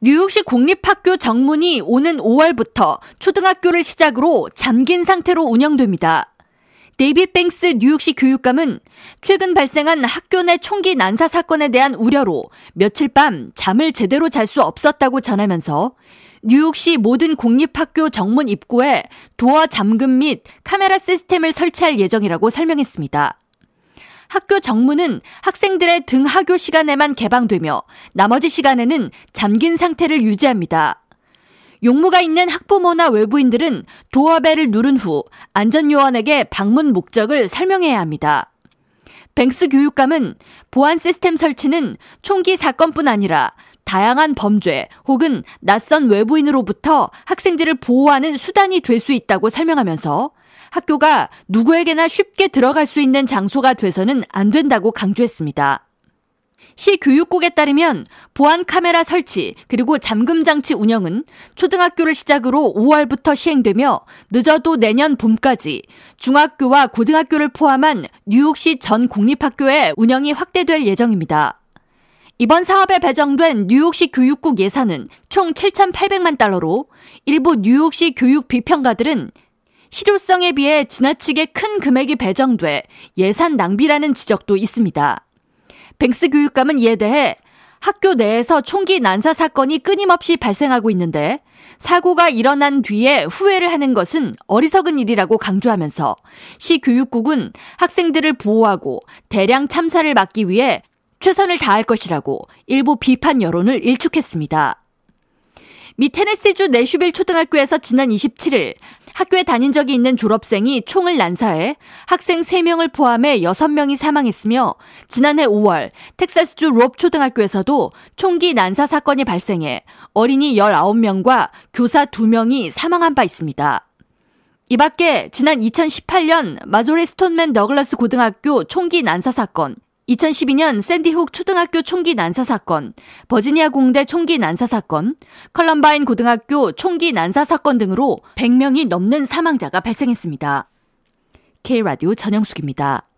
뉴욕시 공립학교 정문이 오는 5월부터 초등학교를 시작으로 잠긴 상태로 운영됩니다. 데이빗 뱅스 뉴욕시 교육감은 최근 발생한 학교 내 총기 난사 사건에 대한 우려로 며칠 밤 잠을 제대로 잘 수 없었다고 전하면서 뉴욕시 모든 공립학교 정문 입구에 도어 잠금 및 카메라 시스템을 설치할 예정이라고 설명했습니다. 학교 정문은 학생들의 등하교 시간에만 개방되며 나머지 시간에는 잠긴 상태를 유지합니다. 용무가 있는 학부모나 외부인들은 도어벨을 누른 후 안전요원에게 방문 목적을 설명해야 합니다. 뱅스 교육감은 보안 시스템 설치는 총기 사건뿐 아니라 다양한 범죄 혹은 낯선 외부인으로부터 학생들을 보호하는 수단이 될 수 있다고 설명하면서 학교가 누구에게나 쉽게 들어갈 수 있는 장소가 돼서는 안 된다고 강조했습니다. 시 교육국에 따르면 보안 카메라 설치 그리고 잠금 장치 운영은 초등학교를 시작으로 5월부터 시행되며 늦어도 내년 봄까지 중학교와 고등학교를 포함한 뉴욕시 전 공립학교의 운영이 확대될 예정입니다. 이번 사업에 배정된 뉴욕시 교육국 예산은 총 7,800만 달러로 일부 뉴욕시 교육 비평가들은 실효성에 비해 지나치게 큰 금액이 배정돼 예산 낭비라는 지적도 있습니다. 뱅스 교육감은 이에 대해 학교 내에서 총기 난사 사건이 끊임없이 발생하고 있는데 사고가 일어난 뒤에 후회를 하는 것은 어리석은 일이라고 강조하면서 시 교육국은 학생들을 보호하고 대량 참사를 막기 위해 최선을 다할 것이라고 일부 비판 여론을 일축했습니다. 미 테네시주 내슈빌 초등학교에서 지난 27일 학교에 다닌 적이 있는 졸업생이 총을 난사해 학생 3명을 포함해 6명이 사망했으며 지난해 5월 텍사스주 롭 초등학교에서도 총기 난사 사건이 발생해 어린이 19명과 교사 2명이 사망한 바 있습니다. 이 밖에 지난 2018년 마조리 스톤맨 더글라스 고등학교 총기 난사 사건, 2012년 샌디훅 초등학교 총기 난사 사건, 버지니아 공대 총기 난사 사건, 컬럼바인 고등학교 총기 난사 사건 등으로 100명이 넘는 사망자가 발생했습니다. K라디오 전영숙입니다.